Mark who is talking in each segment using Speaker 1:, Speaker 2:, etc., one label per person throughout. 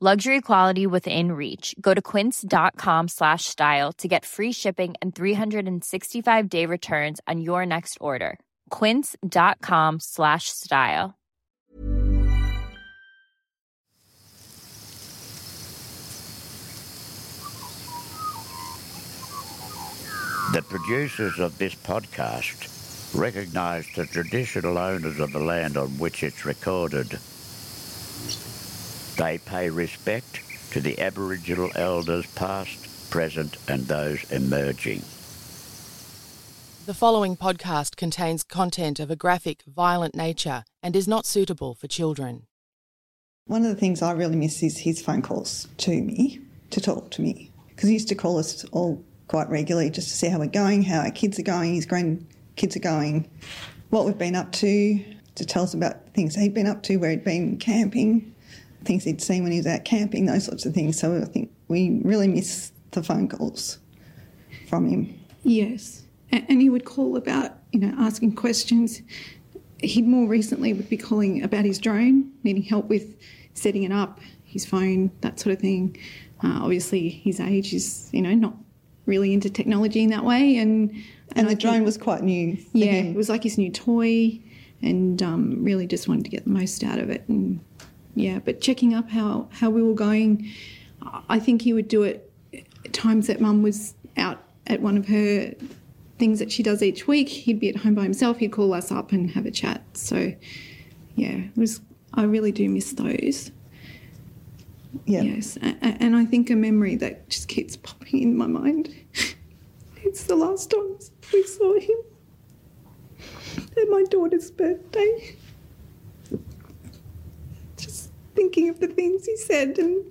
Speaker 1: Luxury quality within reach. Go to quince.com slash style to get free shipping and 365 day returns on your next order. Quince.com slash style.
Speaker 2: The producers of this podcast recognise the traditional owners of the land on which it's recorded. They pay respect to the Aboriginal elders past, present and those emerging.
Speaker 3: The following podcast contains content of a graphic, violent nature and is not suitable for children.
Speaker 4: One of the things I really miss is his phone calls to me to talk to me because he used to call us all quite regularly just to see how we're going, how our kids are going, his grandkids are going, what we've been up to, to tell us about things he'd been up to, where he'd been camping, things he'd seen when he was out camping, those sorts of things. So I think we really miss the phone calls from him.
Speaker 5: Yes. And he would call about, you know, asking questions. He'd more recently would be calling about his drone, needing help with setting it up, his phone, that sort of thing. Uh, obviously, his age is, you know, not really into technology in that way. And,
Speaker 4: And,
Speaker 5: I
Speaker 4: the drone
Speaker 5: think-
Speaker 4: was quite new.
Speaker 5: yeah,
Speaker 4: him.
Speaker 5: it was like his new toy, and um, really just wanted to get the most out of it. And yeah, but checking up how how we were going, I think he would do it at times that Mum was out at one of her things that she does each week. He'd be at home by himself. He'd call us up and have a chat. So yeah, it was. I really do miss those.
Speaker 4: Yeah.
Speaker 5: Yes, and I think a memory that just keeps popping in my mind. It's the last time we saw him at my daughter's birthday. Just thinking of the things he said and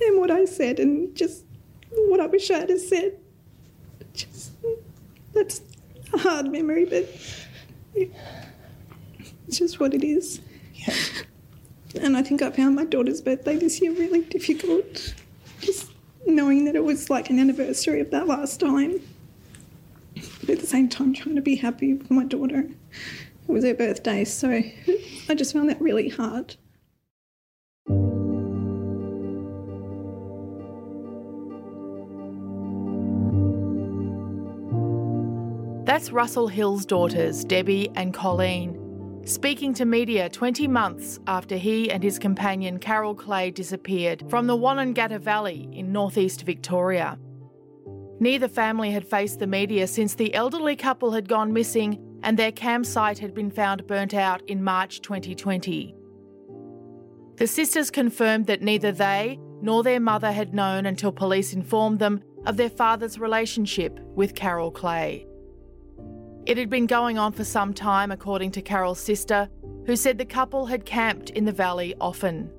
Speaker 5: and what I said and just what I wish I had have said. Just that's a hard memory, but it's just what it is.
Speaker 4: Yeah.
Speaker 5: And I think I found my daughter's birthday this year really difficult. Just knowing that it was like an anniversary of that last time. But at the same time, trying to be happy for my daughter. It was her birthday, so I just found that really hard.
Speaker 3: That's Russell Hill's daughters, Debbie and Colleen, speaking to media 20 months after he and his companion Carol Clay disappeared from the Wonnangatta Valley in northeast Victoria. Neither family had faced the media since the elderly couple had gone missing and their campsite had been found burnt out in March 2020. The sisters confirmed that neither they nor their mother had known until police informed them of their father's relationship with Carol Clay. It had been going on for some time, according to Carol's sister, who said the couple had camped in the valley often.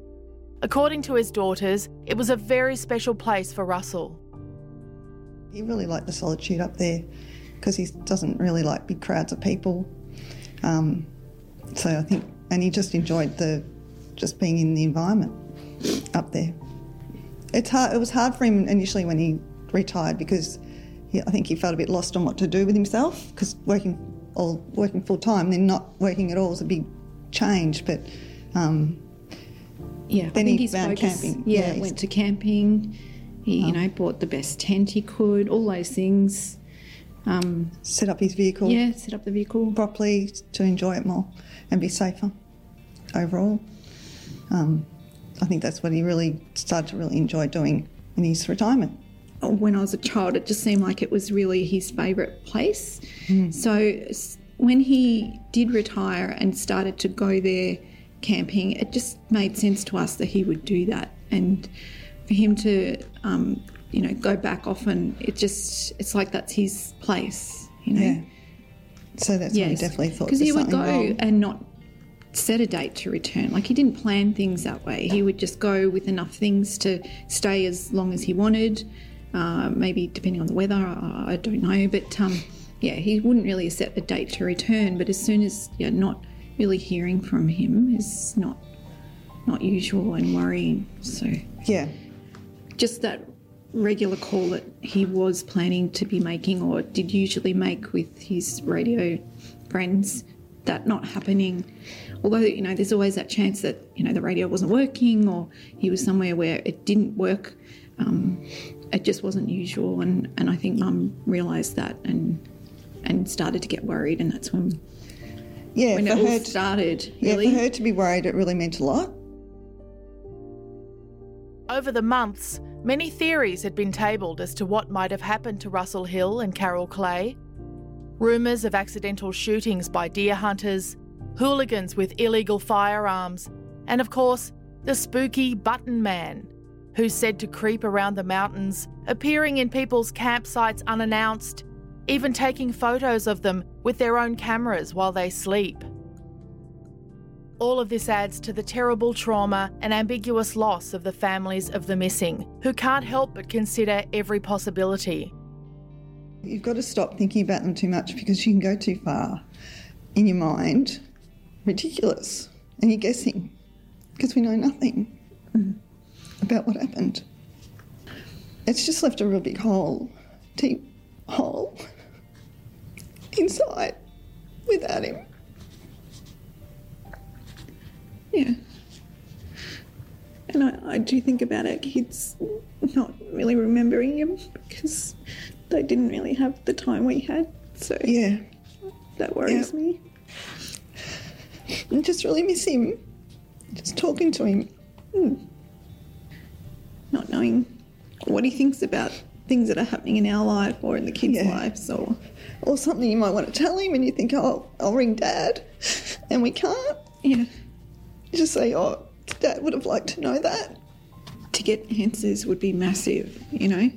Speaker 3: According to his daughters, it was a very special place for Russell.
Speaker 4: He really liked the solitude up there because he doesn't really like big crowds of people. Um, so I think, and he just enjoyed the just being in the environment up there. It's hard. It was hard for him initially when he retired because he, I think he felt a bit lost on what to do with himself because working all working full time, then not working at all is a big change. But um,
Speaker 5: Yeah,
Speaker 4: Then
Speaker 5: I think
Speaker 4: he found
Speaker 5: focus,
Speaker 4: camping.
Speaker 5: Yeah,
Speaker 4: Yeah,
Speaker 5: went to camping. He, you know, bought the best tent he could, all those things. Um,
Speaker 4: set up his vehicle
Speaker 5: yeah, set up the vehicle.
Speaker 4: properly to enjoy it more and be safer overall. Um, I think that's what he really started to really enjoy doing in his retirement.
Speaker 5: When I was a child, it just seemed like it was really his favourite place. So when he did retire and started to go there camping, it just made sense to us that he would do that. And for him to, um, you know, go back often, it just, it's like that's his place, you know?
Speaker 4: Yeah. So that's what he definitely thought.
Speaker 5: Because he would go
Speaker 4: wrong.
Speaker 5: and not set a date to return. Like he didn't plan things that way. He would just go with enough things to stay as long as he wanted. Uh, maybe depending on the weather, I, I don't know. But um, yeah, he wouldn't really set a date to return. But as soon as yeah, not really hearing from him is not not usual and worrying. So
Speaker 4: Yeah.
Speaker 5: just that regular call that he was planning to be making or did usually make with his radio friends that not happening although you know there's always that chance that you know the radio wasn't working or he was somewhere where it didn't work um, it just wasn't usual and, and i think mum realised that and and started to get worried and that's when
Speaker 4: Yeah,
Speaker 5: when
Speaker 4: for
Speaker 5: it all
Speaker 4: to,
Speaker 5: started
Speaker 4: yeah, for her to be worried, it really meant a lot.
Speaker 3: Over the months, many theories had been tabled as to what might have happened to Russell Hill and Carol Clay. Rumours of accidental shootings by deer hunters, hooligans with illegal firearms, and of course, the spooky Button Man, who's said to creep around the mountains, appearing in people's campsites unannounced, even taking photos of them with their own cameras while they sleep. All of this adds to the terrible trauma and ambiguous loss of the families of the missing, who can't help but consider every possibility.
Speaker 4: You've got to stop thinking about them too much because you can go too far in your mind. Ridiculous. And you're guessing because we know nothing mm. About what happened. It's just left a real big hole, deep hole inside without him.
Speaker 5: Yeah. And I, I do think about our kids not really remembering him because they didn't really have the time we had. So
Speaker 4: Yeah.
Speaker 5: that worries
Speaker 4: Yeah.
Speaker 5: me.
Speaker 4: I just really miss him. Just talking to him. Hmm.
Speaker 5: Not knowing what he thinks about things that are happening in our life or in the kids'
Speaker 4: Yeah.
Speaker 5: lives or
Speaker 4: Or something you might want to tell him and you think, oh, I'll ring dad. And we can't.
Speaker 5: yeah.
Speaker 4: Just say, oh, dad would have liked to know that.
Speaker 5: To get answers would be massive, you know.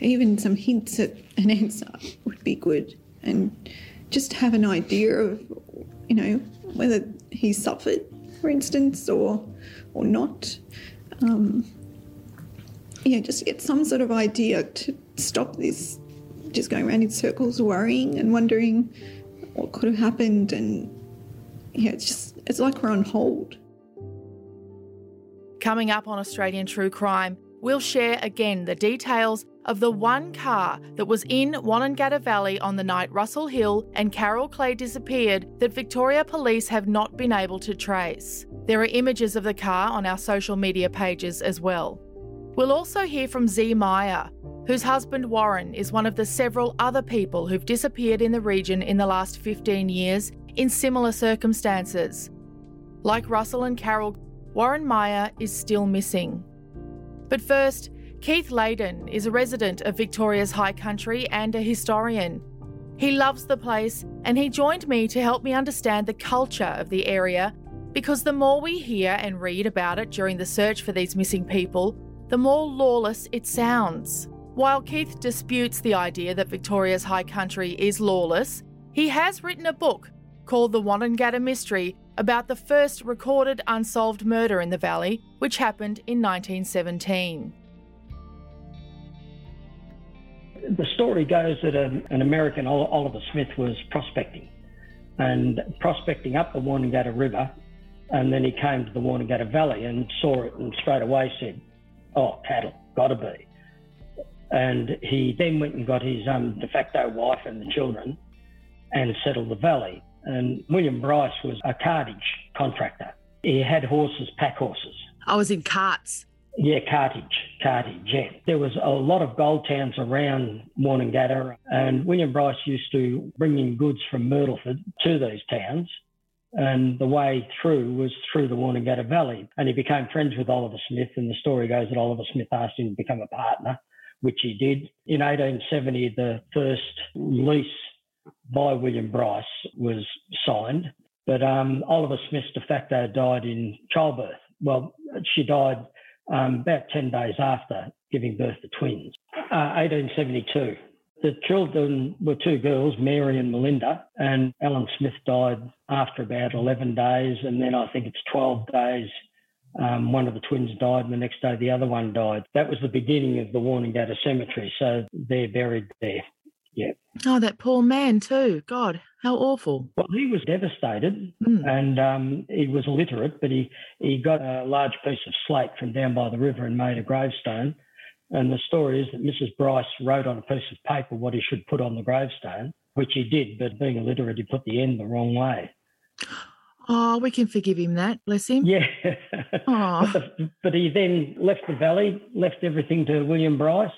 Speaker 5: Even some hints at an answer would be good. And just have an idea of, you know, whether he suffered, for instance, or or not. Um, yeah, just get some sort of idea to stop this just going around in circles, worrying and wondering what could have happened. And yeah, it's just, it's like we're on hold.
Speaker 3: Coming up on Australian True Crime, we'll share again the details of the one car that was in Wonnangatta Valley on the night Russell Hill and Carol Clay disappeared that Victoria Police have not been able to trace. There are images of the car on our social media pages as well. We'll also hear from Z Meyer, whose husband Warren is one of the several other people who've disappeared in the region in the last 15 years in similar circumstances. Like Russell and Carol, Warren Meyer is still missing. But first, Keith Layden is a resident of Victoria's High Country and a historian. He loves the place and he joined me to help me understand the culture of the area because the more we hear and read about it during the search for these missing people, the more lawless it sounds. While Keith disputes the idea that Victoria's High Country is lawless, he has written a book called The Wonnangatta Mystery about the first recorded unsolved murder in the valley, which happened in 1917.
Speaker 6: The story goes that a, an American, Oliver Smith, was prospecting and prospecting up the Wonnangatta River. And then he came to the Wonnangatta Valley and saw it and straight away said, Oh, cattle, gotta be. And he then went and got his um, de facto wife and the children and settled the valley. And William Bryce was a cartage contractor. He had horses, pack horses.
Speaker 3: I was in carts.
Speaker 6: Yeah, cartage, cartage, yeah. There was a lot of gold towns around Wonnangatta, and William Bryce used to bring in goods from Myrtleford to these towns. And the way through was through the Wonnangatta Valley. And he became friends with Oliver Smith. And the story goes that Oliver Smith asked him to become a partner, which he did. In 1870, the first lease by William Bryce was signed. But um, Oliver Smith de facto died in childbirth. Well, she died um, about 10 days after giving birth to twins, uh, 1872. The children were two girls, Mary and Melinda, and Ellen Smith died after about 11 days, and then I think it's 12 days. Um, one of the twins died, and the next day the other one died. That was the beginning of the Wonnangatta Cemetery, so they're buried there. Yeah.
Speaker 3: Oh, that poor man too. God, how awful.
Speaker 6: Well, he was devastated, mm. and um, he was illiterate, but he he got a large piece of slate from down by the river and made a gravestone. And the story is that Mrs. Bryce wrote on a piece of paper what he should put on the gravestone, which he did, but being illiterate, he put the end the wrong way.
Speaker 3: Oh, we can forgive him that, bless him.
Speaker 6: Yeah. but, the, but he then left the valley, left everything to William Bryce.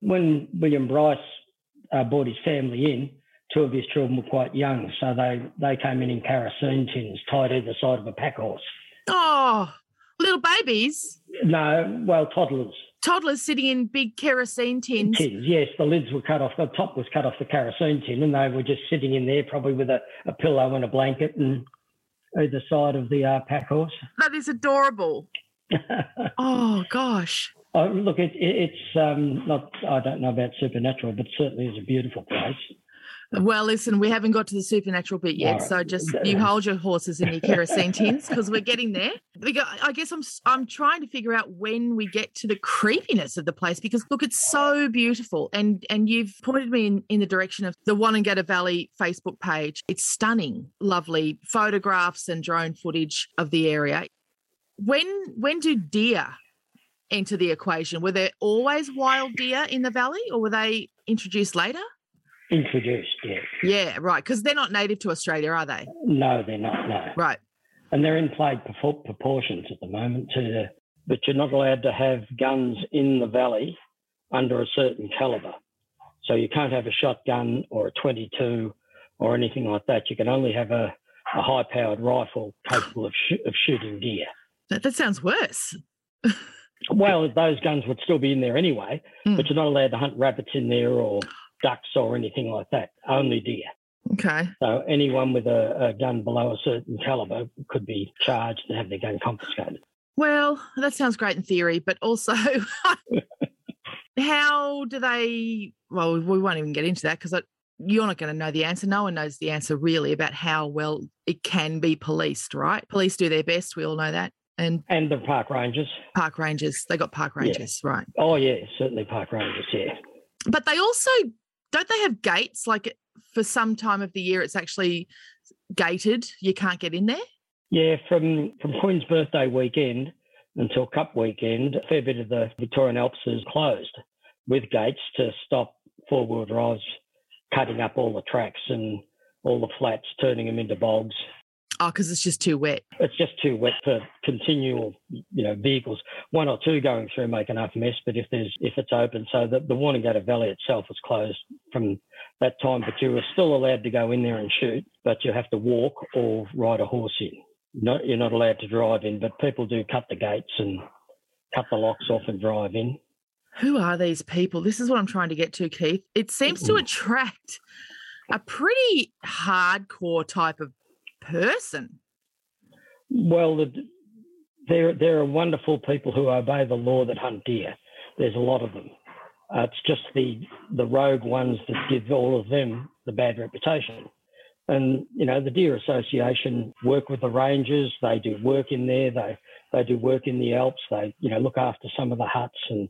Speaker 6: When William Bryce uh, brought his family in, two of his children were quite young, so they, they came in in kerosene tins tied either side of a pack horse.
Speaker 3: Oh, little babies?
Speaker 6: No, well, toddlers.
Speaker 3: Toddlers sitting in big kerosene tins.
Speaker 6: Tins, yes. The lids were cut off. The top was cut off the kerosene tin, and they were just sitting in there, probably with a, a pillow and a blanket, and either side of the uh, pack horse.
Speaker 3: That is adorable. oh gosh.
Speaker 6: Oh, look, it, it, it's um, not. I don't know about supernatural, but certainly is a beautiful place.
Speaker 3: Well, listen, we haven't got to the supernatural bit yet, right. so just you hold your horses in your kerosene tins because we're getting there. I guess I'm I'm trying to figure out when we get to the creepiness of the place because look, it's so beautiful, and and you've pointed me in, in the direction of the Wonnangatta Valley Facebook page. It's stunning, lovely photographs and drone footage of the area. When when do deer enter the equation? Were there always wild deer in the valley, or were they introduced later?
Speaker 6: Introduced, yeah.
Speaker 3: Yeah, right. Because they're not native to Australia, are they?
Speaker 6: No, they're not. No.
Speaker 3: Right.
Speaker 6: And they're in plague proportions at the moment. To the, but you're not allowed to have guns in the valley under a certain caliber. So you can't have a shotgun or a 22 or anything like that. You can only have a, a high-powered rifle capable of, sh- of shooting deer.
Speaker 3: That, that sounds worse.
Speaker 6: well, those guns would still be in there anyway, mm. but you're not allowed to hunt rabbits in there or ducks or anything like that, only deer.
Speaker 3: Okay.
Speaker 6: So anyone with a, a gun below a certain caliber could be charged and have their gun confiscated.
Speaker 3: Well, that sounds great in theory, but also, how do they? Well, we won't even get into that because you're not going to know the answer. No one knows the answer really about how well it can be policed, right? Police do their best. We all know that. And
Speaker 6: and the park rangers.
Speaker 3: Park rangers. They got park rangers,
Speaker 6: yeah.
Speaker 3: right?
Speaker 6: Oh yeah, certainly park rangers. Yeah.
Speaker 3: But they also don't they have gates? Like for some time of the year, it's actually gated. You can't get in there.
Speaker 6: Yeah, from from Queen's birthday weekend until Cup weekend, a fair bit of the Victorian Alps is closed with gates to stop four wheel drives cutting up all the tracks and all the flats, turning them into bogs.
Speaker 3: Oh, because it's just too wet.
Speaker 6: It's just too wet for continual, you know, vehicles. One or two going through make enough mess, but if there's if it's open, so the, the Wonnangatta Valley itself was closed from that time, but you were still allowed to go in there and shoot, but you have to walk or ride a horse in. Not, you're not allowed to drive in, but people do cut the gates and cut the locks off and drive in.
Speaker 3: Who are these people? This is what I'm trying to get to, Keith. It seems to mm. attract a pretty hardcore type of person.
Speaker 6: Well, the, there there are wonderful people who obey the law that hunt deer. There's a lot of them. Uh, it's just the the rogue ones that give all of them the bad reputation. And you know, the Deer Association work with the rangers. They do work in there. They they do work in the Alps. They you know look after some of the huts and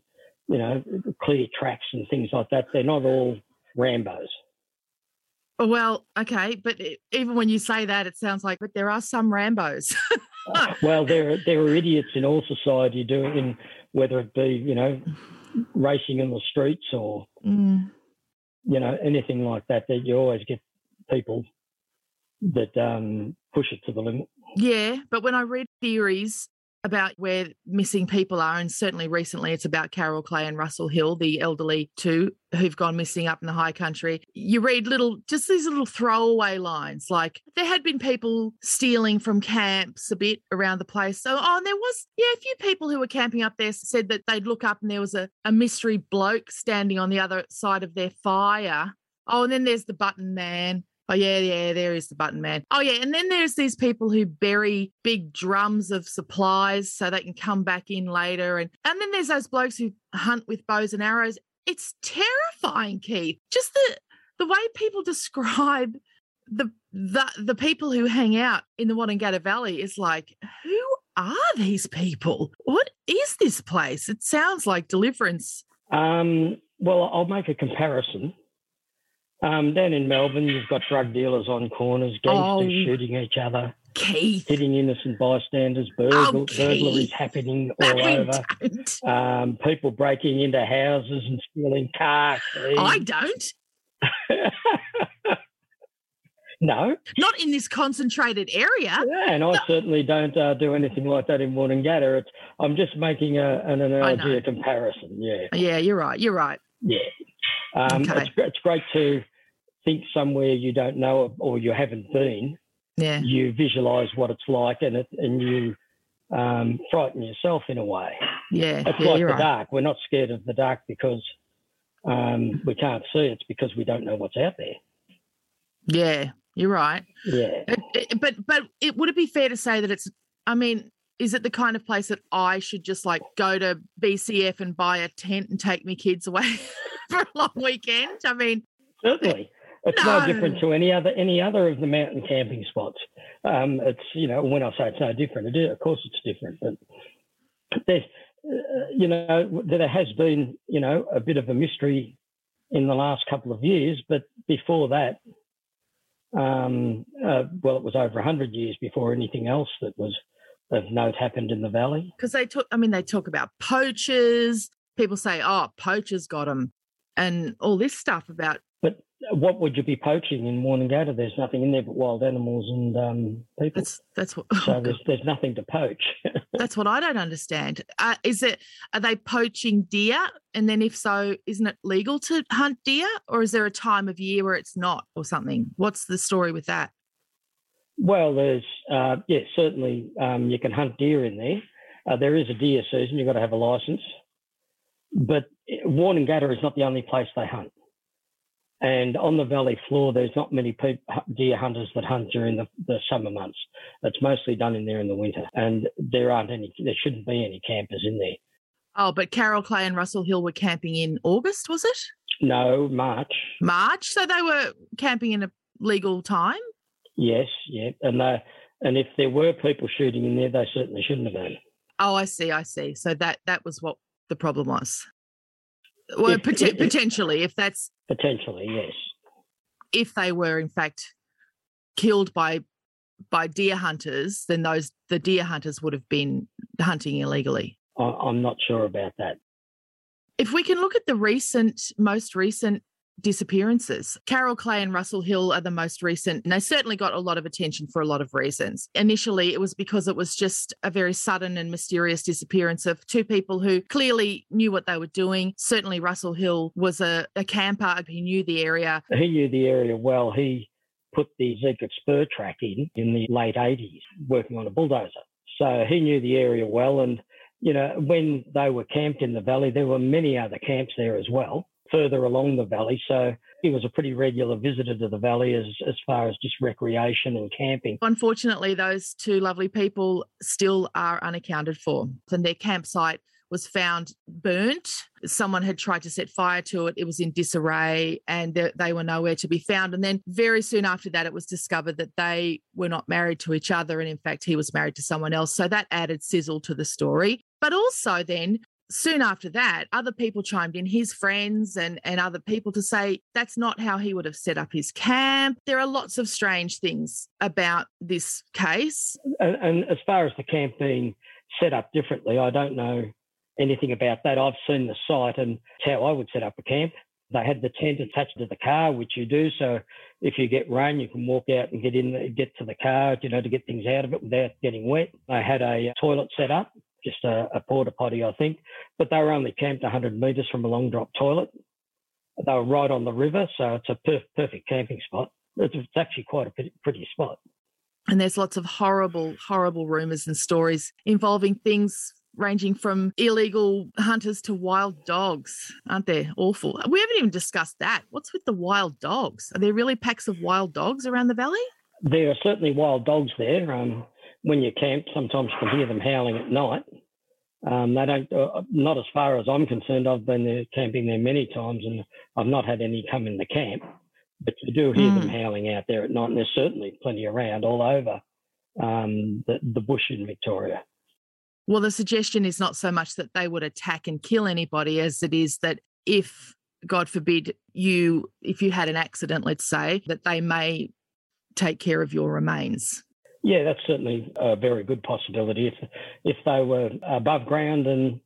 Speaker 6: you know clear tracks and things like that. They're not all Rambo's.
Speaker 3: Well, okay, but even when you say that, it sounds like, but there are some Rambo's.
Speaker 6: well, there there are idiots in all society doing, whether it be you know racing in the streets or
Speaker 3: mm.
Speaker 6: you know anything like that. That you always get people that um, push it to the limit.
Speaker 3: Yeah, but when I read theories about where missing people are, and certainly recently it's about Carol Clay and Russell Hill, the elderly two who've gone missing up in the high country. You read little, just these little throwaway lines like there had been people stealing from camps a bit around the place. So, oh, and there was, yeah, a few people who were camping up there said that they'd look up and there was a, a mystery bloke standing on the other side of their fire. Oh, and then there's the button man Oh yeah, yeah, there is the button man. Oh yeah, and then there's these people who bury big drums of supplies so they can come back in later, and and then there's those blokes who hunt with bows and arrows. It's terrifying, Keith. Just the the way people describe the the the people who hang out in the Wonnangatta Valley is like, who are these people? What is this place? It sounds like deliverance.
Speaker 6: Um, well, I'll make a comparison. Um, down in Melbourne, you've got drug dealers on corners, gangsters oh, shooting each other,
Speaker 3: Keith.
Speaker 6: hitting innocent bystanders, burgl- oh, burglaries happening all over, um, people breaking into houses and stealing cars.
Speaker 3: I don't.
Speaker 6: no.
Speaker 3: Not in this concentrated area.
Speaker 6: Yeah, and I no. certainly don't uh, do anything like that in Wonnangatta. It's, I'm just making a, an analogy, a comparison. Yeah.
Speaker 3: Yeah, you're right. You're right.
Speaker 6: Yeah. Um, okay. it's, it's great to think somewhere you don't know or you haven't been,
Speaker 3: yeah.
Speaker 6: you visualize what it's like and it, and you um, frighten yourself in a way.
Speaker 3: Yeah,
Speaker 6: it's
Speaker 3: yeah,
Speaker 6: like the
Speaker 3: right.
Speaker 6: dark. We're not scared of the dark because um, we can't see. It's because we don't know what's out there.
Speaker 3: Yeah, you're right.
Speaker 6: Yeah,
Speaker 3: but but it would it be fair to say that it's? I mean, is it the kind of place that I should just like go to BCF and buy a tent and take my kids away for a long weekend? I mean,
Speaker 6: certainly. It's no. no. different to any other any other of the mountain camping spots. Um, it's you know when I say it's no different, it is, of course it's different, but there's uh, you know there has been you know a bit of a mystery in the last couple of years, but before that, um, uh, well, it was over hundred years before anything else that was of note happened in the valley.
Speaker 3: Because they talk, I mean, they talk about poachers. People say, "Oh, poachers got them," and all this stuff about
Speaker 6: what would you be poaching in Wonnangatta? There's nothing in there but wild animals and um, people.
Speaker 3: That's that's what.
Speaker 6: So there's there's nothing to poach.
Speaker 3: that's what I don't understand. Uh, is it are they poaching deer? And then if so, isn't it legal to hunt deer, or is there a time of year where it's not, or something? What's the story with that?
Speaker 6: Well, there's uh, yeah, certainly um, you can hunt deer in there. Uh, there is a deer season. You've got to have a license, but Wonnangatta is not the only place they hunt. And on the valley floor, there's not many people, deer hunters that hunt during the, the summer months. It's mostly done in there in the winter. And there aren't any, there shouldn't be any campers in there.
Speaker 3: Oh, but Carol Clay and Russell Hill were camping in August, was it?
Speaker 6: No, March.
Speaker 3: March. So they were camping in a legal time?
Speaker 6: Yes, yeah. And they, and if there were people shooting in there, they certainly shouldn't have been.
Speaker 3: Oh, I see, I see. So that that was what the problem was. Well,
Speaker 6: If-
Speaker 3: pot-
Speaker 6: if-
Speaker 3: potentially, if that's
Speaker 6: Potentially, yes.
Speaker 3: if they were in fact killed by by deer hunters, then those the deer hunters would have been hunting illegally.
Speaker 6: I'm not sure about that.
Speaker 3: If we can look at the recent, most recent disappearances, Carol Clay and Russell Hill are the most recent, and they certainly got a lot of attention for a lot of reasons. Initially, it was because it was just a very sudden and mysterious disappearance of two people who clearly knew what they were doing. Certainly, Russell Hill was a, a camper, he knew the area.
Speaker 6: He knew the area well. He put the Zeka spur track in in the late 80s, working on a bulldozer. So he knew the area well. And, you know, when they were camped in the valley, there were many other camps there as well, further along the valley. So he was a pretty regular visitor to the valley as, as far as just recreation and camping.
Speaker 3: Unfortunately, those two lovely people still are unaccounted for. And their campsite was found burnt. Someone had tried to set fire to it. It was in disarray and they, they were nowhere to be found. And then very soon after that, it was discovered that they were not married to each other. And in fact, he was married to someone else. So that added sizzle to the story. But also, then soon after that, other people chimed in, his friends and, and other people to say that's not how he would have set up his camp. There are lots of strange things about this case.
Speaker 6: And, and as far as the camp being set up differently, I don't know anything about that. I've seen the site and it's how I would set up a camp. They had the tent attached to the car, which you do. So if you get rain, you can walk out and get in, get to the car, you know, to get things out of it without getting wet. They had a toilet set up, just a, a porta potty, I think, but they were only camped 100 metres from a long drop toilet. They were right on the river, so it's a per- perfect camping spot. It's, it's actually quite a pretty, pretty spot.
Speaker 3: And there's lots of horrible, horrible rumours and stories involving things ranging from illegal hunters to wild dogs, aren't there? Awful. We haven't even discussed that. What's with the wild dogs? Are there really packs of wild dogs around the valley?
Speaker 6: There are certainly wild dogs there. Um, when you camp, sometimes you can hear them howling at night. Um, they don't, uh, not as far as I'm concerned. I've been there camping there many times, and I've not had any come in the camp. But you do hear them howling out there at night, and there's certainly plenty around all over um, the, the bush in Victoria.
Speaker 3: Well, the suggestion is not so much that they would attack and kill anybody as it is that if, God forbid, you, if you had an accident, let's say, that they may take care of your remains.
Speaker 6: Yeah, that's certainly a very good possibility. If if they were above ground and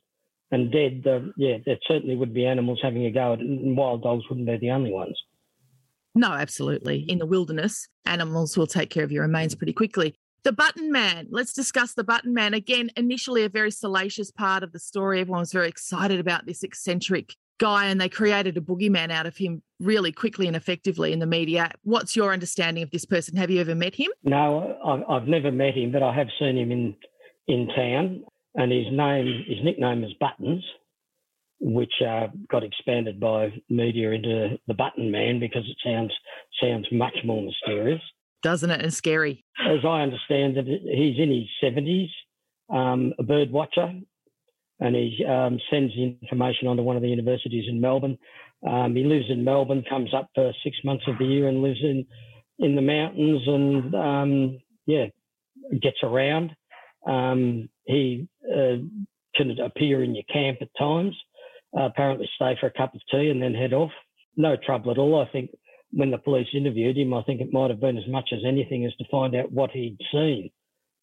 Speaker 6: and dead, uh, yeah, there certainly would be animals having a go at it, and wild dogs wouldn't be the only ones.
Speaker 3: No, absolutely. In the wilderness, animals will take care of your remains pretty quickly. The Button Man. Let's discuss the Button Man. Again, initially a very salacious part of the story. Everyone was very excited about this eccentric guy, and they created a boogeyman out of him really quickly and effectively in the media. What's your understanding of this person? Have you ever met him?
Speaker 6: No, I- I've never met him, but I have seen him in in town, and his name, his nickname is Buttons, which uh, got expanded by media into the Button Man because it sounds sounds much more mysterious.
Speaker 3: Doesn't it? And scary.
Speaker 6: As I understand it, he's in his seventies, um, a bird watcher, and he um, sends information onto one of the universities in Melbourne. Um, he lives in Melbourne, comes up for six months of the year, and lives in in the mountains, and um, yeah, gets around. Um, he uh, can appear in your camp at times. Uh, apparently, stay for a cup of tea and then head off. No trouble at all. I think when the police interviewed him, I think it might have been as much as anything as to find out what he'd seen,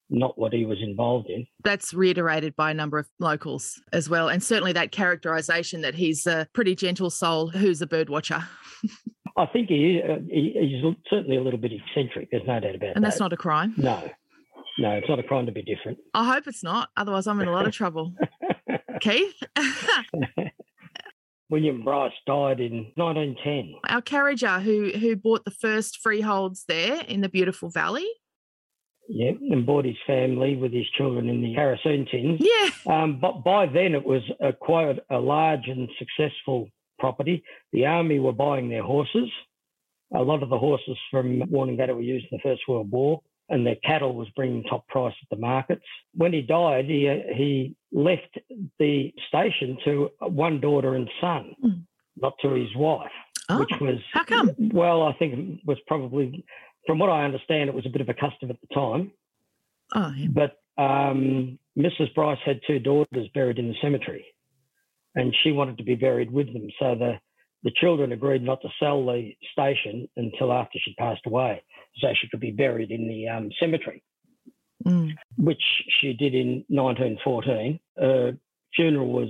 Speaker 6: not what he was involved in.
Speaker 3: That's reiterated by a number of locals as well. And certainly that characterization that he's a pretty gentle soul who's a bird watcher.
Speaker 6: I think he, uh, he he's certainly a little bit eccentric. There's no doubt about that.
Speaker 3: And that's not a crime.
Speaker 6: No, no, it's not a crime to be different.
Speaker 3: I hope it's not. Otherwise, I'm in a lot of trouble. Keith,
Speaker 6: William Bryce died in 1910.
Speaker 3: our carriager who who bought the first freeholds there in the beautiful valley.
Speaker 6: Yeah, and bought his family with his children in the kerosene tins.
Speaker 3: Yeah.
Speaker 6: Um, but by then it was a, quite a large and successful property. The army were buying their horses. A lot of the horses from Wonnangatta were used in the First World War, and their cattle was bringing top price at the markets. When he died, he uh, he left the station to one daughter and son,
Speaker 3: Mm.
Speaker 6: not to his wife,
Speaker 3: Oh,
Speaker 6: which was
Speaker 3: how come?
Speaker 6: Well, I think it was probably, from what I understand, it was a bit of a custom at the time.
Speaker 3: Oh, yeah.
Speaker 6: But um, Mrs. Bryce had two daughters buried in the cemetery. and she wanted to be buried with them. So the the children agreed not to sell the station until after she passed away, so she could be buried in the um, cemetery,
Speaker 3: Mm.
Speaker 6: which she did in 1914. Her funeral was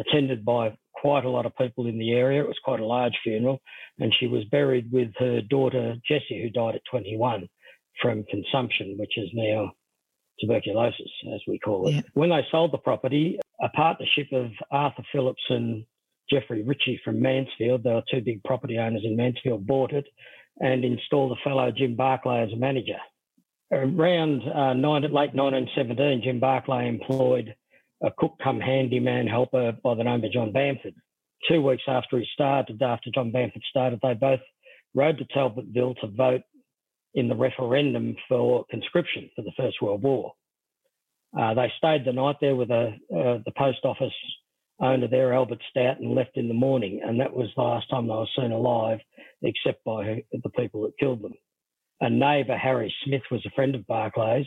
Speaker 6: attended by quite a lot of people in the area. It was quite a large funeral, and she was buried with her daughter Jessie, who died at 21 from consumption, which is now tuberculosis, as we call it.
Speaker 3: Yeah.
Speaker 6: When they sold the property, a partnership of Arthur Phillips and Jeffrey Ritchie from Mansfield, they were two big property owners in Mansfield, bought it and installed a fellow Jim Barclay as a manager. Around uh, nine, late 1917, Jim Barclay employed a cook come handyman helper by the name of John Bamford. Two weeks after he started, after John Bamford started, they both rode to Talbotville to vote in the referendum for conscription for the First World War. Uh, they stayed the night there with a, uh, the post office owner there, Albert Stout, and left in the morning. And that was the last time they were seen alive, except by the people that killed them. A neighbour, Harry Smith, was a friend of Barclay's.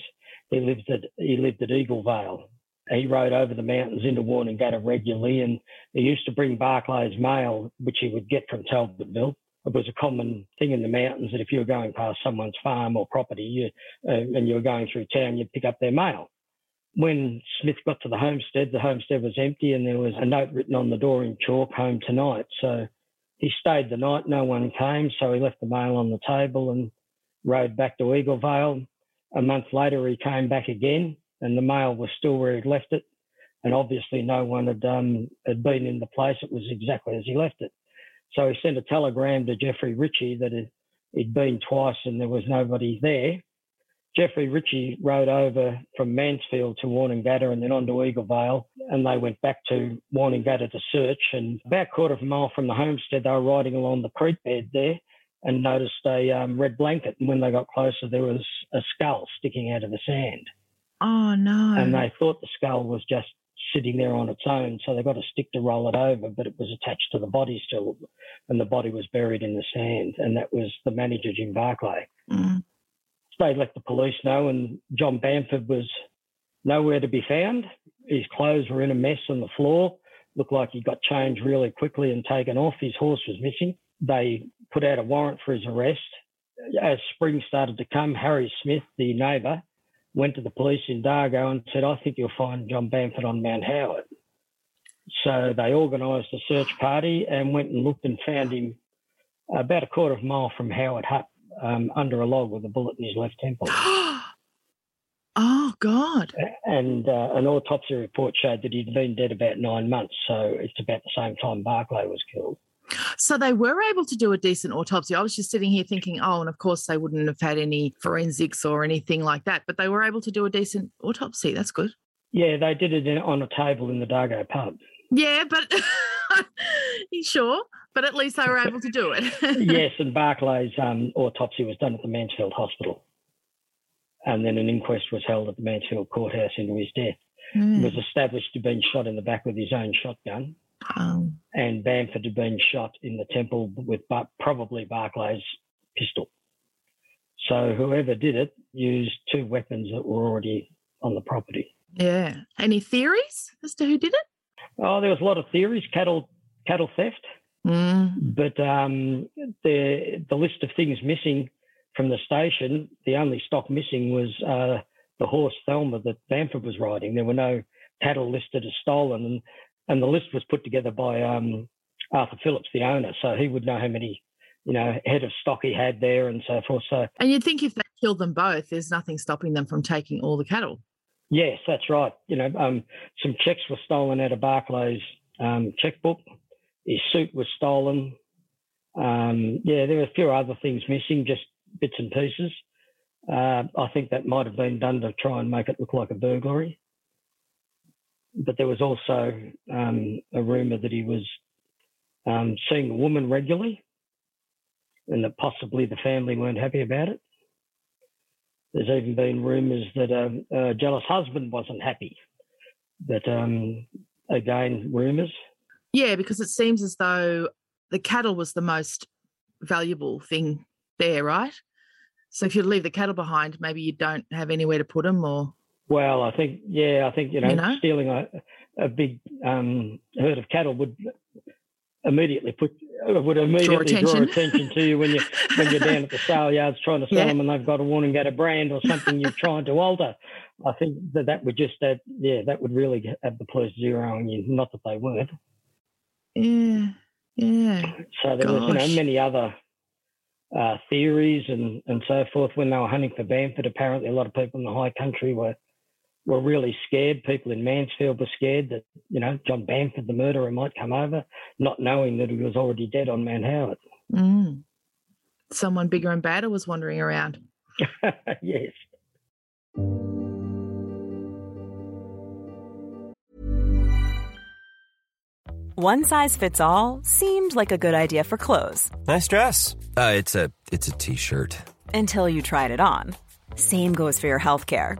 Speaker 6: He lived at he lived at Eagle Vale. He rode over the mountains into Wonnangatta regularly, and he used to bring Barclay's mail, which he would get from Talbotville. It was a common thing in the mountains that if you were going past someone's farm or property you, uh, and you were going through town, you'd pick up their mail. When Smith got to the homestead, the homestead was empty, and there was a note written on the door in chalk, "Home tonight." So he stayed the night. No one came, so he left the mail on the table and rode back to Eagle Vale. A month later, he came back again, and the mail was still where he'd left it. And obviously, no one had um, had been in the place. It was exactly as he left it. So he sent a telegram to Jeffrey Ritchie that it, he'd been twice and there was nobody there. Jeffrey Ritchie rode over from Mansfield to Wonnangatta and then on to Eagle Vale, and they went back to Wonnangatta to search. And about a quarter of a mile from the homestead, they were riding along the creek bed there and noticed a um, red blanket. And when they got closer, there was a skull sticking out of the sand.
Speaker 3: Oh no.
Speaker 6: And they thought the skull was just sitting there on its own, so they got a stick to roll it over, but it was attached to the body still, and the body was buried in the sand. And that was the manager, Jim Barclay.
Speaker 3: Mm.
Speaker 6: They let the police know, and John Bamford was nowhere to be found. His clothes were in a mess on the floor. Looked like he got changed really quickly and taken off. His horse was missing. They put out a warrant for his arrest. As spring started to come, Harry Smith, the neighbour, went to the police in Dargo and said, I think you'll find John Bamford on Mount Howitt. So they organised a search party and went and looked and found him about a quarter of a mile from Howitt Hut um, under a log with a bullet in his left temple.
Speaker 3: oh God.
Speaker 6: And uh, an autopsy report showed that he'd been dead about nine months. So it's about the same time Barclay was killed.
Speaker 3: So they were able to do a decent autopsy. I was just sitting here thinking, oh, and of course they wouldn't have had any forensics or anything like that, but they were able to do a decent autopsy. That's good.
Speaker 6: Yeah, they did it on a table in the Dargo pub.
Speaker 3: Yeah, but sure? But at least they were able to do it.
Speaker 6: yes, and Barclay's um, autopsy was done at the Mansfield Hospital. And then an inquest was held at the Mansfield Courthouse into his death.
Speaker 3: Mm.
Speaker 6: It was established to have been shot in the back with his own shotgun.
Speaker 3: Um,
Speaker 6: and Bamford had been shot in the temple with probably Barclay's pistol. So whoever did it used two weapons that were already on the property.
Speaker 3: yeah. Any theories as to who did it?
Speaker 6: Oh, there was a lot of theories, cattle cattle theft,
Speaker 3: Mm.
Speaker 6: but um, the the list of things missing from the station, the only stock missing was uh, the horse Thelma that Bamford was riding. There were no cattle listed as stolen, and and the list was put together by um, Arthur Phillips, the owner, so he would know how many, you know, head of stock he had there and so forth. So
Speaker 3: And you'd think if they killed them both, there's nothing stopping them from taking all the cattle.
Speaker 6: yes, that's right. You know, um, some checks were stolen out of Barclay's um, checkbook. His suit was stolen. Um, yeah, there were a few other things missing, just bits and pieces. Uh, I think that might have been done to try and make it look like a burglary. But there was also um, a rumour that he was um, seeing a woman regularly and that possibly the family weren't happy about it. There's even been rumours that um, a jealous husband wasn't happy. But um, again, rumours.
Speaker 3: Yeah, because it seems as though the cattle was the most valuable thing there, right? So if you leave the cattle behind, maybe you don't have anywhere to put them or
Speaker 6: Well, I think, yeah, I think, you know,
Speaker 3: You know?
Speaker 6: stealing a, a big um, herd of cattle would immediately put would immediately draw attention, draw attention to you when you when you're down at the sale yards trying to sell yeah. them and they've got a Wonnangatta brand or something you're trying to alter. I think that that would just that yeah that would really have the police zeroing you. Not that they weren't.
Speaker 3: Yeah, yeah.
Speaker 6: So there Gosh. was you know many other uh, theories and and so forth when they were hunting for Bamford. Apparently, a lot of people in the high country were were really scared. People in Mansfield were scared that, you know, John Bamford, the murderer, might come over, not knowing that he was already dead on Mount Howitt.
Speaker 3: Mm. Someone bigger and badder was wandering around.
Speaker 6: yes.
Speaker 7: One size fits all seemed like a good idea for clothes.
Speaker 8: Nice dress. Uh, it's a it's a t-shirt.
Speaker 7: Until you tried it on. Same goes for your health care.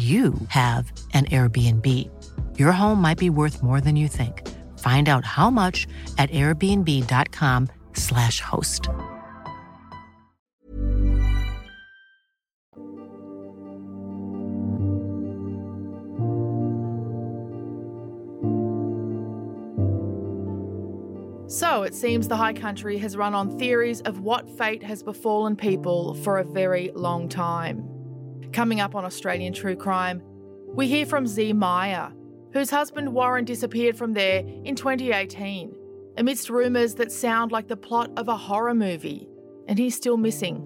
Speaker 9: you have an Airbnb. Your home might be worth more than you think. Find out how much at airbnb.com/slash host.
Speaker 3: So it seems the High Country has run on theories of what fate has befallen people for a very long time. Coming up on Australian True Crime, we hear from Z Meyer, whose husband Warren disappeared from there in 2018, amidst rumours that sound like the plot of a horror movie, and he's still missing.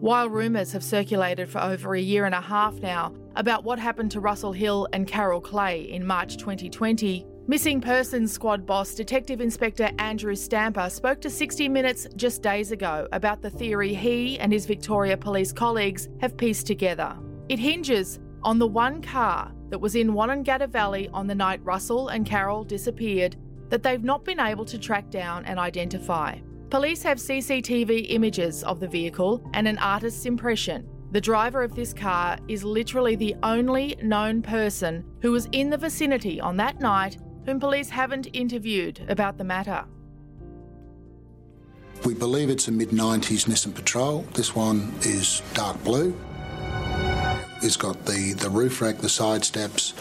Speaker 3: While rumours have circulated for over a year and a half now about what happened to Russell Hill and Carol Clay in March 2020, Missing Persons Squad boss Detective Inspector Andrew Stamper spoke to 60 Minutes just days ago about the theory he and his Victoria Police colleagues have pieced together. It hinges on the one car that was in Wonnangatta Valley on the night Russell and Carol disappeared that they've not been able to track down and identify. Police have CCTV images of the vehicle and an artist's impression. The driver of this car is literally the only known person who was in the vicinity on that night whom police haven't interviewed about the matter.
Speaker 10: We believe it's a mid 90s Nissan Patrol. This one is dark blue. It's got the, the roof rack, the side steps,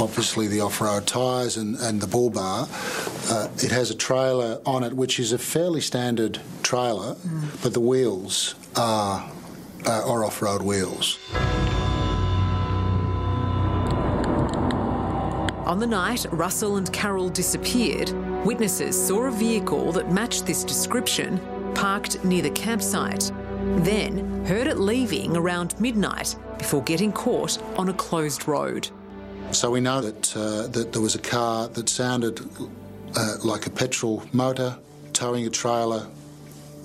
Speaker 10: obviously the off road tyres, and, and the bull bar. Uh, it has a trailer on it, which is a fairly standard trailer, mm. but the wheels are, uh, are off road wheels.
Speaker 11: On the night Russell and Carol disappeared, witnesses saw a vehicle that matched this description parked near the campsite. Then heard it leaving around midnight before getting caught on a closed road.
Speaker 10: So we know that uh, that there was a car that sounded uh, like a petrol motor towing a trailer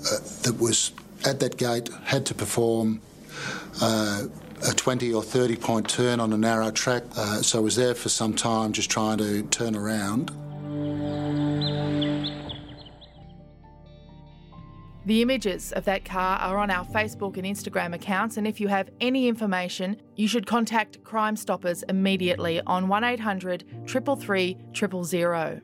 Speaker 10: uh, that was at that gate, had to perform uh, a 20 or 30 point turn on a narrow track, uh, so I was there for some time just trying to turn around.
Speaker 3: The images of that car are on our Facebook and Instagram accounts, and if you have any information, you should contact Crime Stoppers immediately on 1800 333 000.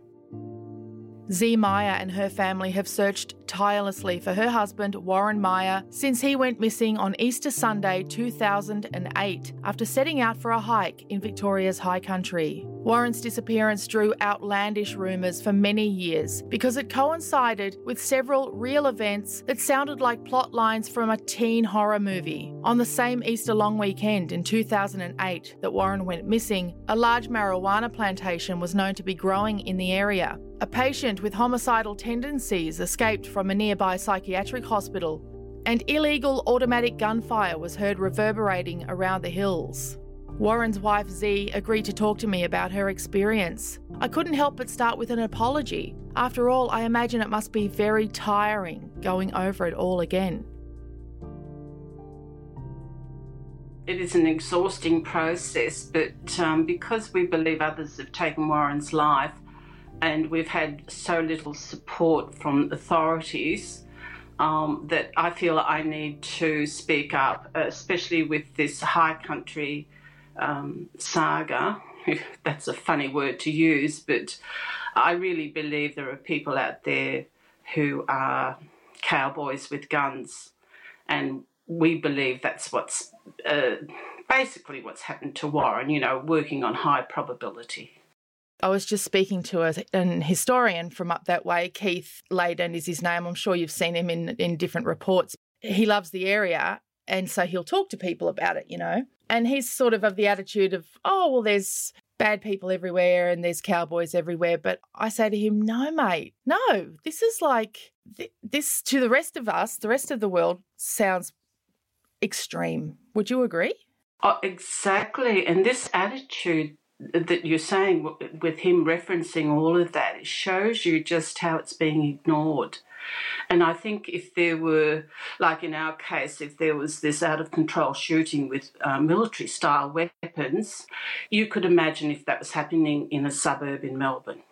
Speaker 3: Z Meyer and her family have searched tirelessly for her husband, Warren Meyer, since he went missing on Easter Sunday 2008 after setting out for a hike in Victoria's high country. Warren's disappearance drew outlandish rumours for many years because it coincided with several real events that sounded like plot lines from a teen horror movie. On the same Easter long weekend in 2008 that Warren went missing, a large marijuana plantation was known to be growing in the area. A patient with homicidal tendencies escaped from a nearby psychiatric hospital, and illegal automatic gunfire was heard reverberating around the hills. Warren's wife Z agreed to talk to me about her experience. I couldn't help but start with an apology. After all, I imagine it must be very tiring going over it all again.
Speaker 12: It is an exhausting process, but um, because we believe others have taken Warren's life, and we've had so little support from authorities um, that I feel I need to speak up, especially with this high country um, saga. That's a funny word to use, but I really believe there are people out there who are cowboys with guns, and we believe that's what's uh, basically what's happened to Warren, you know, working on high probability.
Speaker 3: I was just speaking to a, an historian from up that way. Keith Layden is his name. I'm sure you've seen him in, in different reports. He loves the area. And so he'll talk to people about it, you know. And he's sort of of the attitude of, oh, well, there's bad people everywhere and there's cowboys everywhere. But I say to him, no, mate, no, this is like, th- this to the rest of us, the rest of the world sounds extreme. Would you agree?
Speaker 12: Oh, exactly. And this attitude that you're saying with him referencing all of that, it shows you just how it's being ignored. And I think if there were, like in our case, if there was this out of control shooting with uh, military style weapons, you could imagine if that was happening in a suburb in Melbourne.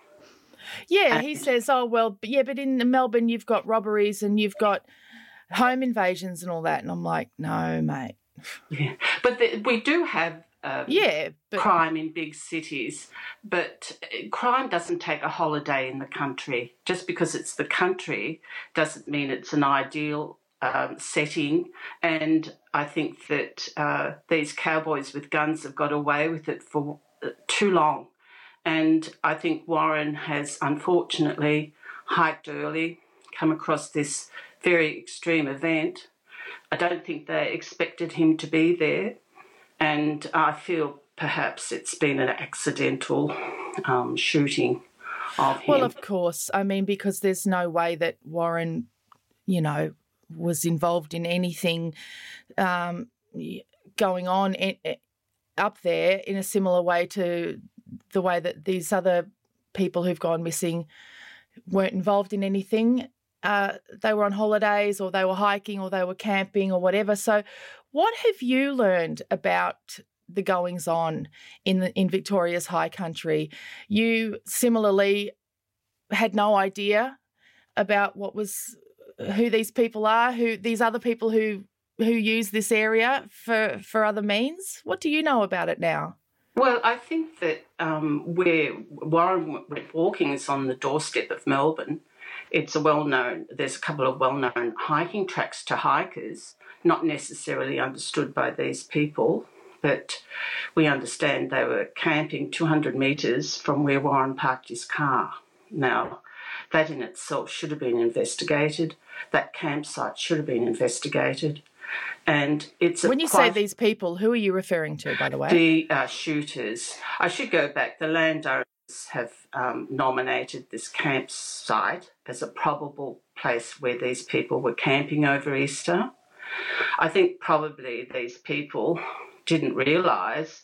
Speaker 3: Yeah, and he says, oh, well, yeah, but in Melbourne, you've got robberies and you've got home invasions and all that. And I'm like, no, mate.
Speaker 12: Yeah, but the, we do have um,
Speaker 3: yeah, but...
Speaker 12: crime in big cities. But uh, crime doesn't take a holiday in the country. Just because it's the country doesn't mean it's an ideal um, setting. And I think that uh, these cowboys with guns have got away with it for uh, too long. And I think Warren has unfortunately hiked early, come across this very extreme event. I don't think they expected him to be there and I feel perhaps it's been an accidental um, shooting of him.
Speaker 3: Well, of course. I mean, because there's no way that Warren, you know, was involved in anything um, going on in, up there in a similar way to the way that these other people who've gone missing weren't involved in anything. Uh, they were on holidays or they were hiking or they were camping or whatever. So, what have you learned about the goings on in the, in Victoria's high country? You similarly had no idea about what was who these people are, who these other people who who use this area for for other means. What do you know about it now?
Speaker 12: Well, I think that um, where Warren went walking is on the doorstep of Melbourne. It's a well known. There's a couple of well known hiking tracks to hikers, not necessarily understood by these people, but we understand they were camping 200 metres from where Warren parked his car. Now, that in itself should have been investigated. That campsite should have been investigated. And it's
Speaker 3: when you say these people, who are you referring to, by the way?
Speaker 12: The uh, shooters. I should go back. The landowners have um, nominated this campsite as a probable place where these people were camping over Easter. I think probably these people didn't realise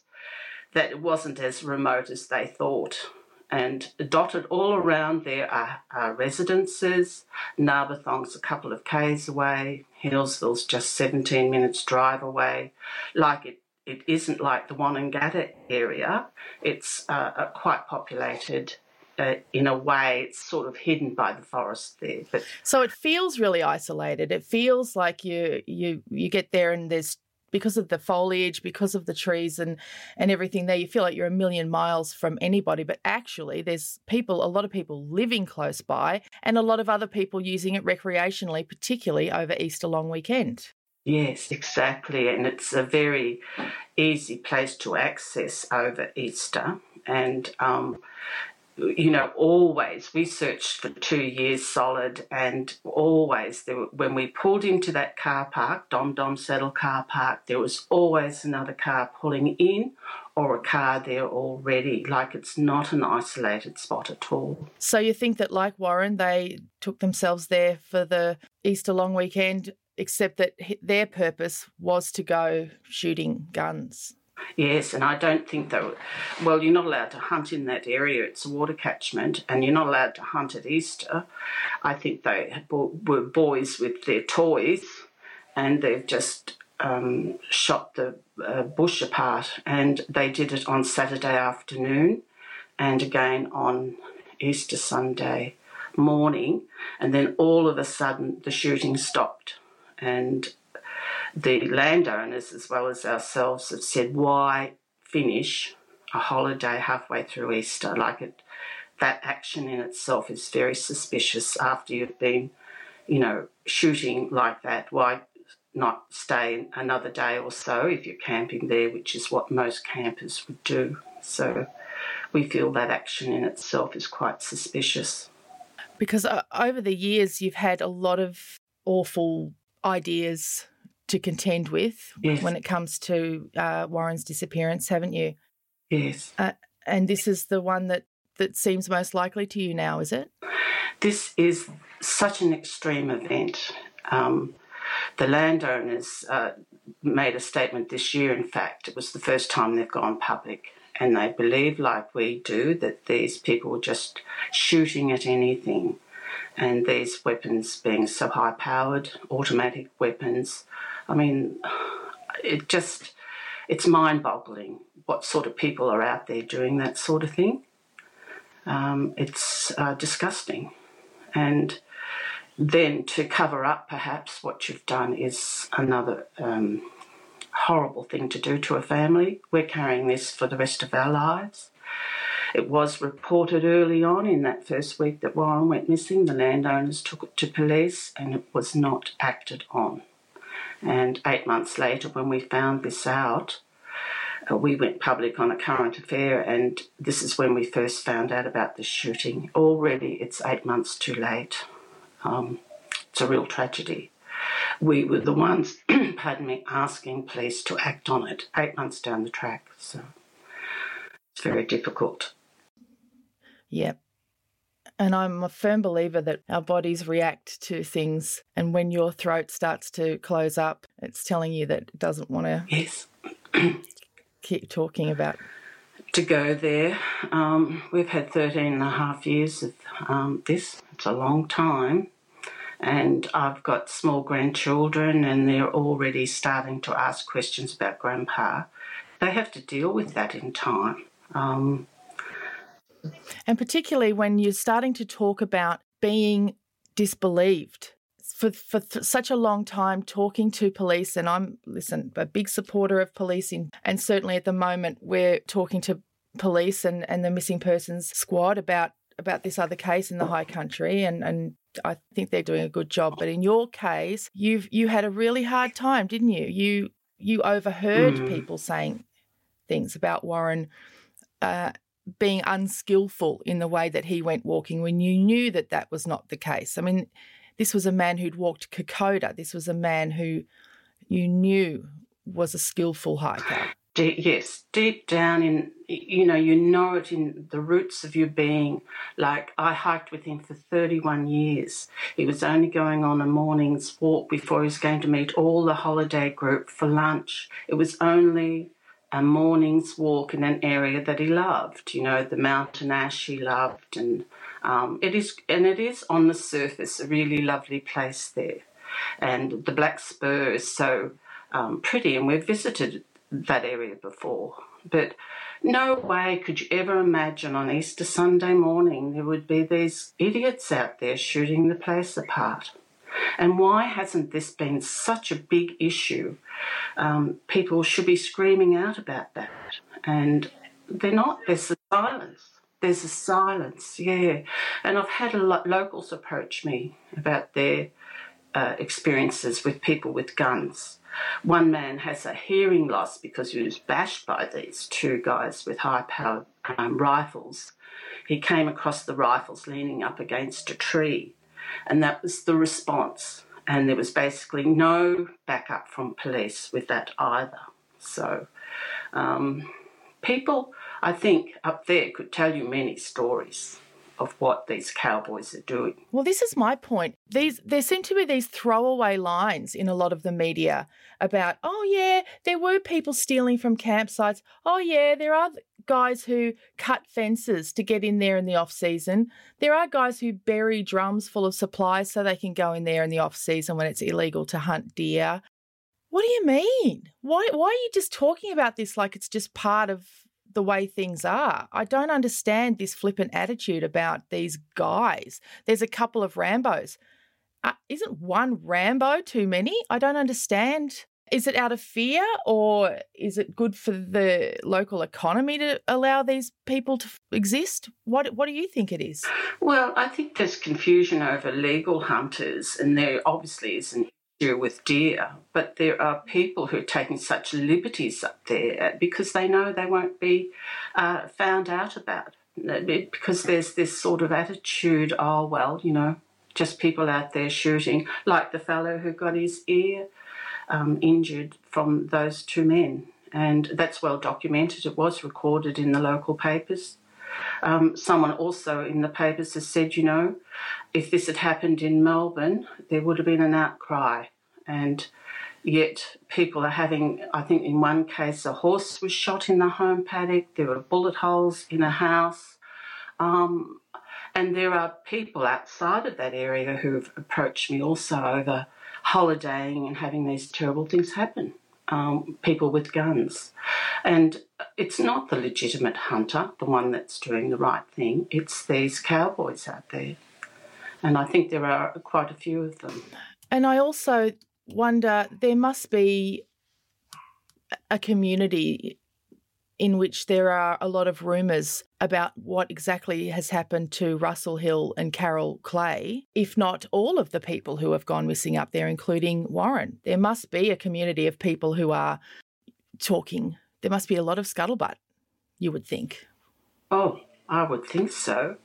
Speaker 12: that it wasn't as remote as they thought. And dotted all around there are, are residences. Narbethong's a couple of k's away. Healesville's just 17 minutes drive away. Like it, it isn't like the Wonnangatta area. It's uh, quite populated uh, in a way, it's sort of hidden by the forest there. But
Speaker 3: so it feels really isolated. It feels like you you you get there and there's because of the foliage, because of the trees and and everything there, you feel like you're a million miles from anybody. But actually, there's people, a lot of people living close by, and a lot of other people using it recreationally, particularly over Easter long weekend.
Speaker 12: Yes, exactly. And it's a very easy place to access over Easter. And um, you know, always we searched for two years solid, and always there, when we pulled into that car park, Dom Dom Saddle car park, there was always another car pulling in or a car there already. Like it's not an isolated spot at all.
Speaker 3: So you think that, like Warren, they took themselves there for the Easter long weekend, except that their purpose was to go shooting guns.
Speaker 12: Yes, and I don't think that. Well, you're not allowed to hunt in that area. It's a water catchment, and you're not allowed to hunt at Easter. I think they were boys with their toys, and they've just um, shot the uh, bush apart. And they did it on Saturday afternoon, and again on Easter Sunday morning. And then all of a sudden, the shooting stopped, and the landowners as well as ourselves have said, why finish a holiday halfway through Easter? Like it, that action in itself is very suspicious after you've been, you know, shooting like that. Why not stay another day or so if you're camping there, which is what most campers would do. So we feel that action in itself is quite suspicious.
Speaker 3: Because uh, over the years, you've had a lot of awful ideas to contend with
Speaker 12: yes.
Speaker 3: when it comes to uh, Warren's disappearance, haven't you?
Speaker 12: Yes.
Speaker 3: Uh, and this is the one that, that seems most likely to you now, is it?
Speaker 12: This is such an extreme event. Um, the landowners uh, made a statement this year, in fact, it was the first time they've gone public. And they believe, like we do, that these people were just shooting at anything. And these weapons being so high powered, automatic weapons, I mean, it just, it's mind boggling what sort of people are out there doing that sort of thing. Um, it's uh, disgusting. And then to cover up perhaps what you've done is another um, horrible thing to do to a family. We're carrying this for the rest of our lives. It was reported early on in that first week that Warren went missing. The landowners took it to police and it was not acted on. And eight months later, when we found this out, uh, we went public on a current affair, and this is when we first found out about the shooting. Already, it's eight months too late. Um, it's a real tragedy. We were the ones, pardon me, asking police to act on it eight months down the track. So it's very difficult.
Speaker 3: Yep. And I'm a firm believer that our bodies react to things. And when your throat starts to close up, it's telling you that it doesn't want to
Speaker 12: yes.
Speaker 3: keep talking about.
Speaker 12: To go there. Um, we've had 13 and a half years of um, this. It's a long time. And I've got small grandchildren, and they're already starting to ask questions about Grandpa. They have to deal with that in time. Um,
Speaker 3: and particularly when you're starting to talk about being disbelieved. For, for th- such a long time talking to police, and I'm, listen, a big supporter of policing. And certainly at the moment, we're talking to police and, and the missing persons squad about about this other case in the high country and, and I think they're doing a good job. But in your case, you've you had a really hard time, didn't you? You you overheard mm. people saying things about Warren uh, being unskillful in the way that he went walking when you knew that that was not the case. I mean, this was a man who'd walked Kokoda. This was a man who you knew was a skillful hiker.
Speaker 12: Yes, deep down in, you know, you know it in the roots of your being. Like I hiked with him for 31 years. He was only going on a morning's walk before he was going to meet all the holiday group for lunch. It was only a morning's walk in an area that he loved. You know, the mountain ash he loved, and um, it is and it is on the surface a really lovely place there, and the Black Spur is so um, pretty, and we've visited that area before, but. No way could you ever imagine on Easter Sunday morning there would be these idiots out there shooting the place apart. And why hasn't this been such a big issue? Um, people should be screaming out about that. And they're not. There's a silence. There's a silence, yeah. And I've had a lot locals approach me about their uh, experiences with people with guns. One man has a hearing loss because he was bashed by these two guys with high powered um, rifles. He came across the rifles leaning up against a tree and that was the response. And there was basically no backup from police with that either. So, um, people, I think, up there could tell you many stories of what these cowboys are doing.
Speaker 3: Well, this is my point. These there seem to be these throwaway lines in a lot of the media about, oh yeah, there were people stealing from campsites. Oh yeah, there are guys who cut fences to get in there in the off season. There are guys who bury drums full of supplies so they can go in there in the off season when it's illegal to hunt deer. What do you mean? Why why are you just talking about this like it's just part of the way things are. I don't understand this flippant attitude about these guys. There's a couple of Rambos. Uh, isn't one Rambo too many? I don't understand. Is it out of fear or is it good for the local economy to allow these people to exist? What what do you think it is?
Speaker 12: Well, I think there's confusion over legal hunters and there obviously is an issue with deer, but there are people who are taking such liberties up there because they know they won't be uh, found out about. Because there's this sort of attitude, oh, well, you know, just people out there shooting, like the fellow who got his ear um, injured from those two men. And that's well documented. It was recorded in the local papers. Um, someone also in the papers has said, you know, if this had happened in Melbourne, there would have been an outcry. And yet people are having, I think in one case, a horse was shot in the home paddock, there were bullet holes in a house. Um, and there are people outside of that area who've approached me also over holidaying and having these terrible things happen. Um, people with guns. And it's not the legitimate hunter, the one that's doing the right thing, it's these cowboys out there. And I think there are quite a few of them.
Speaker 3: And I also wonder there must be a community in which there are a lot of rumours about what exactly has happened to Russell Hill and Carol Clay, if not all of the people who have gone missing up there, including Warren. There must be a community of people who are talking. There must be a lot of scuttlebutt, you would think.
Speaker 12: Oh, I would think so.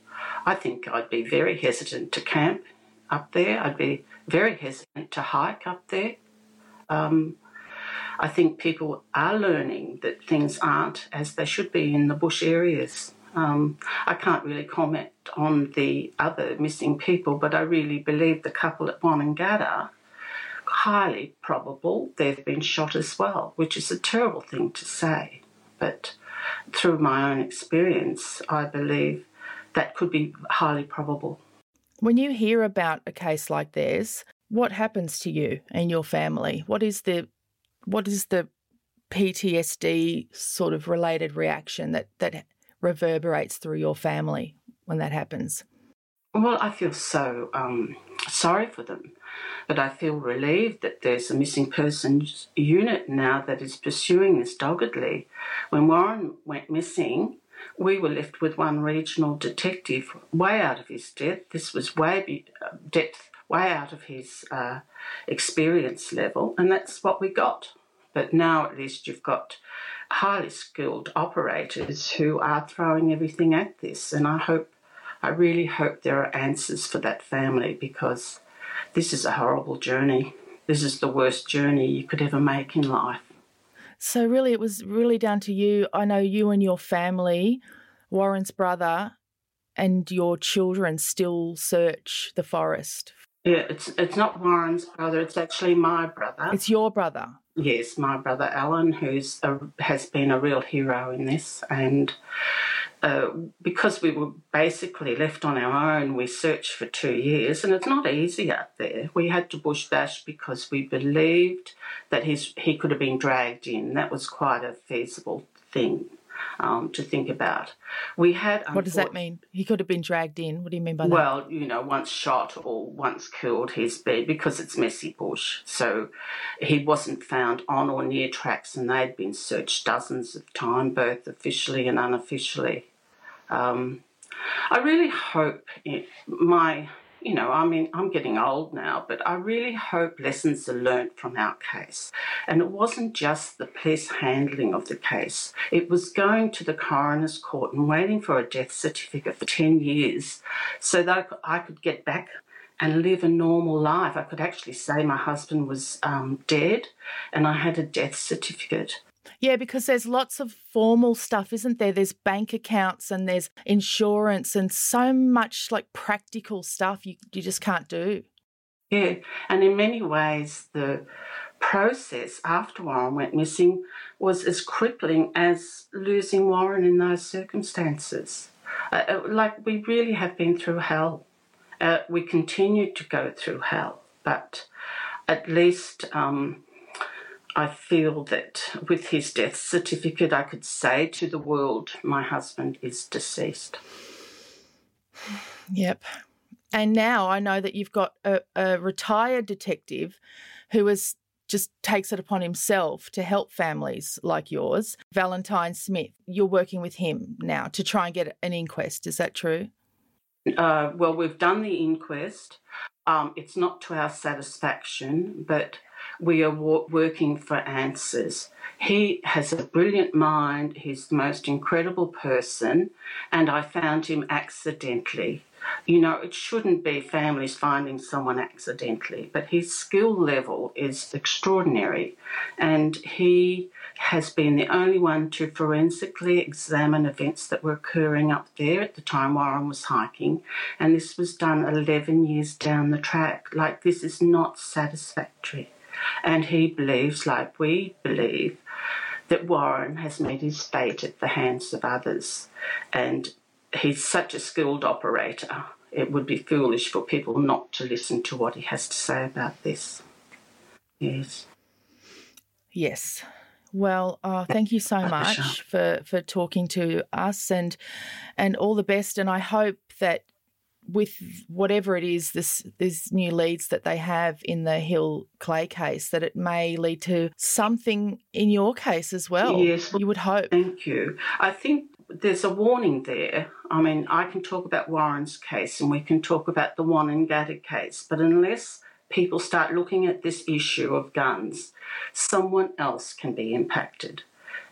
Speaker 12: I think I'd be very hesitant to camp up there. I'd be very hesitant to hike up there. Um, I think people are learning that things aren't as they should be in the bush areas. Um, I can't really comment on the other missing people, but I really believe the couple at Wonnangatta, highly probable they've been shot as well, which is a terrible thing to say. But through my own experience, I believe that could be highly probable.
Speaker 3: When you hear about a case like theirs, what happens to you and your family? What is the what is the PTSD sort of related reaction that that reverberates through your family when that happens?
Speaker 12: Well, I feel so um, sorry for them, but I feel relieved that there's a missing persons unit now that is pursuing this doggedly. When Warren went missing, we were left with one regional detective way out of his depth. This was way be- uh, depth way out of his uh, experience level, and that's what we got. But now at least you've got highly skilled operators who are throwing everything at this, and I hope, I really hope there are answers for that family because this is a horrible journey. This is the worst journey you could ever make in life.
Speaker 3: So, really, it was really down to you. I know you and your family, Warren's brother, and your children still search the forest
Speaker 12: yeah, it's it's not Warren's brother. It's actually my brother.
Speaker 3: It's your brother.
Speaker 12: Yes, my brother Alan, who's a, has been a real hero in this, and uh, because we were basically left on our own, we searched for two years, and it's not easy out there. We had to bush bash because we believed that his he could have been dragged in. That was quite a feasible thing. Um, to think about. We had.
Speaker 3: What does that mean? He could have been dragged in. What do you mean by that?
Speaker 12: Well, you know, once shot or once killed, he's been because it's messy bush. So he wasn't found on or near tracks, and they'd been searched dozens of times, both officially and unofficially. Um, I really hope it, my you know, I mean, I'm getting old now, but I really hope lessons are learnt from our case. And it wasn't just the police handling of the case, it was going to the coroner's court and waiting for a death certificate for 10 years so that I could get back and live a normal life. I could actually say my husband was um, dead and I had a death certificate.
Speaker 3: Yeah, because there's lots of formal stuff, isn't there? There's bank accounts and there's insurance and so much like practical stuff you, you just can't do.
Speaker 12: Yeah, and in many ways, the process after Warren went missing was as crippling as losing Warren in those circumstances. Uh, uh like, we really have been through hell. Uh, we continue to go through hell, but at least. Um, I feel that with his death certificate, I could say to the world, my husband is deceased.
Speaker 3: Yep. And now I know that you've got a, a retired detective who is just takes it upon himself to help families like yours, Valentine Smith. You're working with him now to try and get an inquest. Is that true?
Speaker 12: Uh, well, we've done the inquest. Um, it's not to our satisfaction, but we are working for answers. He has a brilliant mind, he's the most incredible person, and I found him accidentally. You know, it shouldn't be families finding someone accidentally, but his skill level is extraordinary, and he has been the only one to forensically examine events that were occurring up there at the time Warren was hiking, and this was done 11 years down the track. Like, this is not satisfactory. And he believes, like we believe, that Warren has made his fate at the hands of others. And he's such a skilled operator, it would be foolish for people not to listen to what he has to say about this. Yes.
Speaker 3: Yes. Well, uh, thank you so much for, for talking to us and and all the best. And I hope that with whatever it is, this these new leads that they have in the Hill Clay case, that it may lead to something in your case as well.
Speaker 12: Yes,
Speaker 3: you would hope.
Speaker 12: Thank you. I think there's a warning there. I mean, I can talk about Warren's case and we can talk about the Wonnangatta case, but unless people start looking at this issue of guns, someone else can be impacted.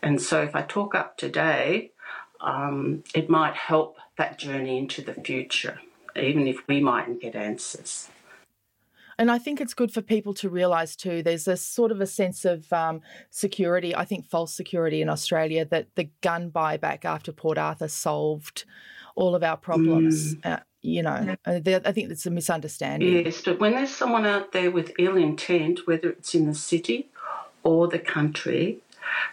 Speaker 12: And so, if I talk up today, um, it might help that journey into the future even if we mightn't get answers.
Speaker 3: And I think it's good for people to realise too, there's a sort of a sense of um, security, I think false security in Australia, that the gun buyback after Port Arthur solved all of our problems. Mm. Uh, you know, I think it's a misunderstanding.
Speaker 12: Yes, but when there's someone out there with ill intent, whether it's in the city or the country,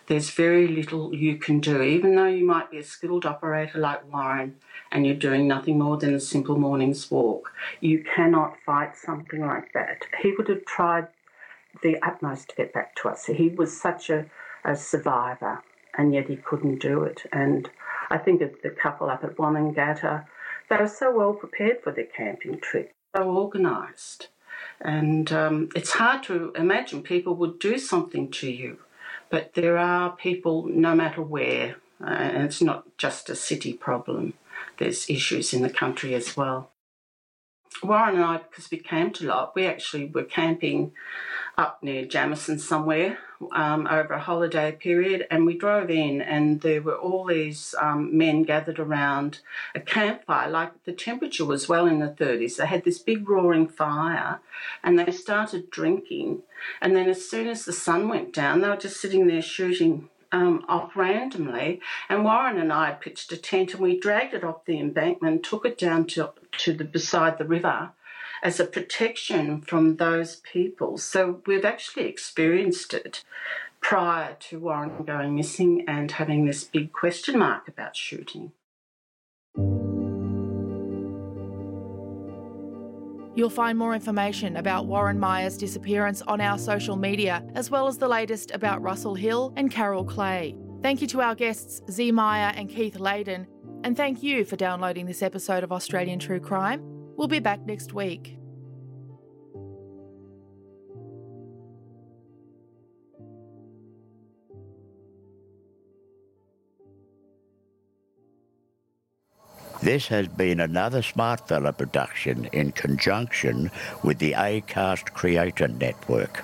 Speaker 12: there's very little you can do. Even though you might be a skilled operator like Warren, and you're doing nothing more than a simple morning's walk. You cannot fight something like that. He would have tried the utmost to get back to us. He was such a, a survivor, and yet he couldn't do it. And I think of the couple up at Wonnangatta, they were so well prepared for their camping trip, so organised. And um, it's hard to imagine people would do something to you, but there are people no matter where, uh, and it's not just a city problem there's issues in the country as well. Warren and I, because we camped a lot, we actually were camping up near Jamieson somewhere um, over a holiday period, and we drove in, and there were all these um, men gathered around a campfire. Like the temperature was well in the 30s. They had this big roaring fire, and they started drinking. And then, as soon as the sun went down, they were just sitting there shooting um, off randomly. And Warren and I pitched a tent and we dragged it off the embankment, took it down to, to the beside the river as a protection from those people. So we've actually experienced it prior to Warren going missing and having this big question mark about shooting.
Speaker 3: You'll find more information about Warren Meyer's disappearance on our social media, as well as the latest about Russell Hill and Carol Clay. Thank you to our guests Z Meyer and Keith Layden, and thank you for downloading this episode of Australian True Crime. We'll be back next week.
Speaker 2: This has been another Smartfella production in conjunction with the ACAST Creator Network.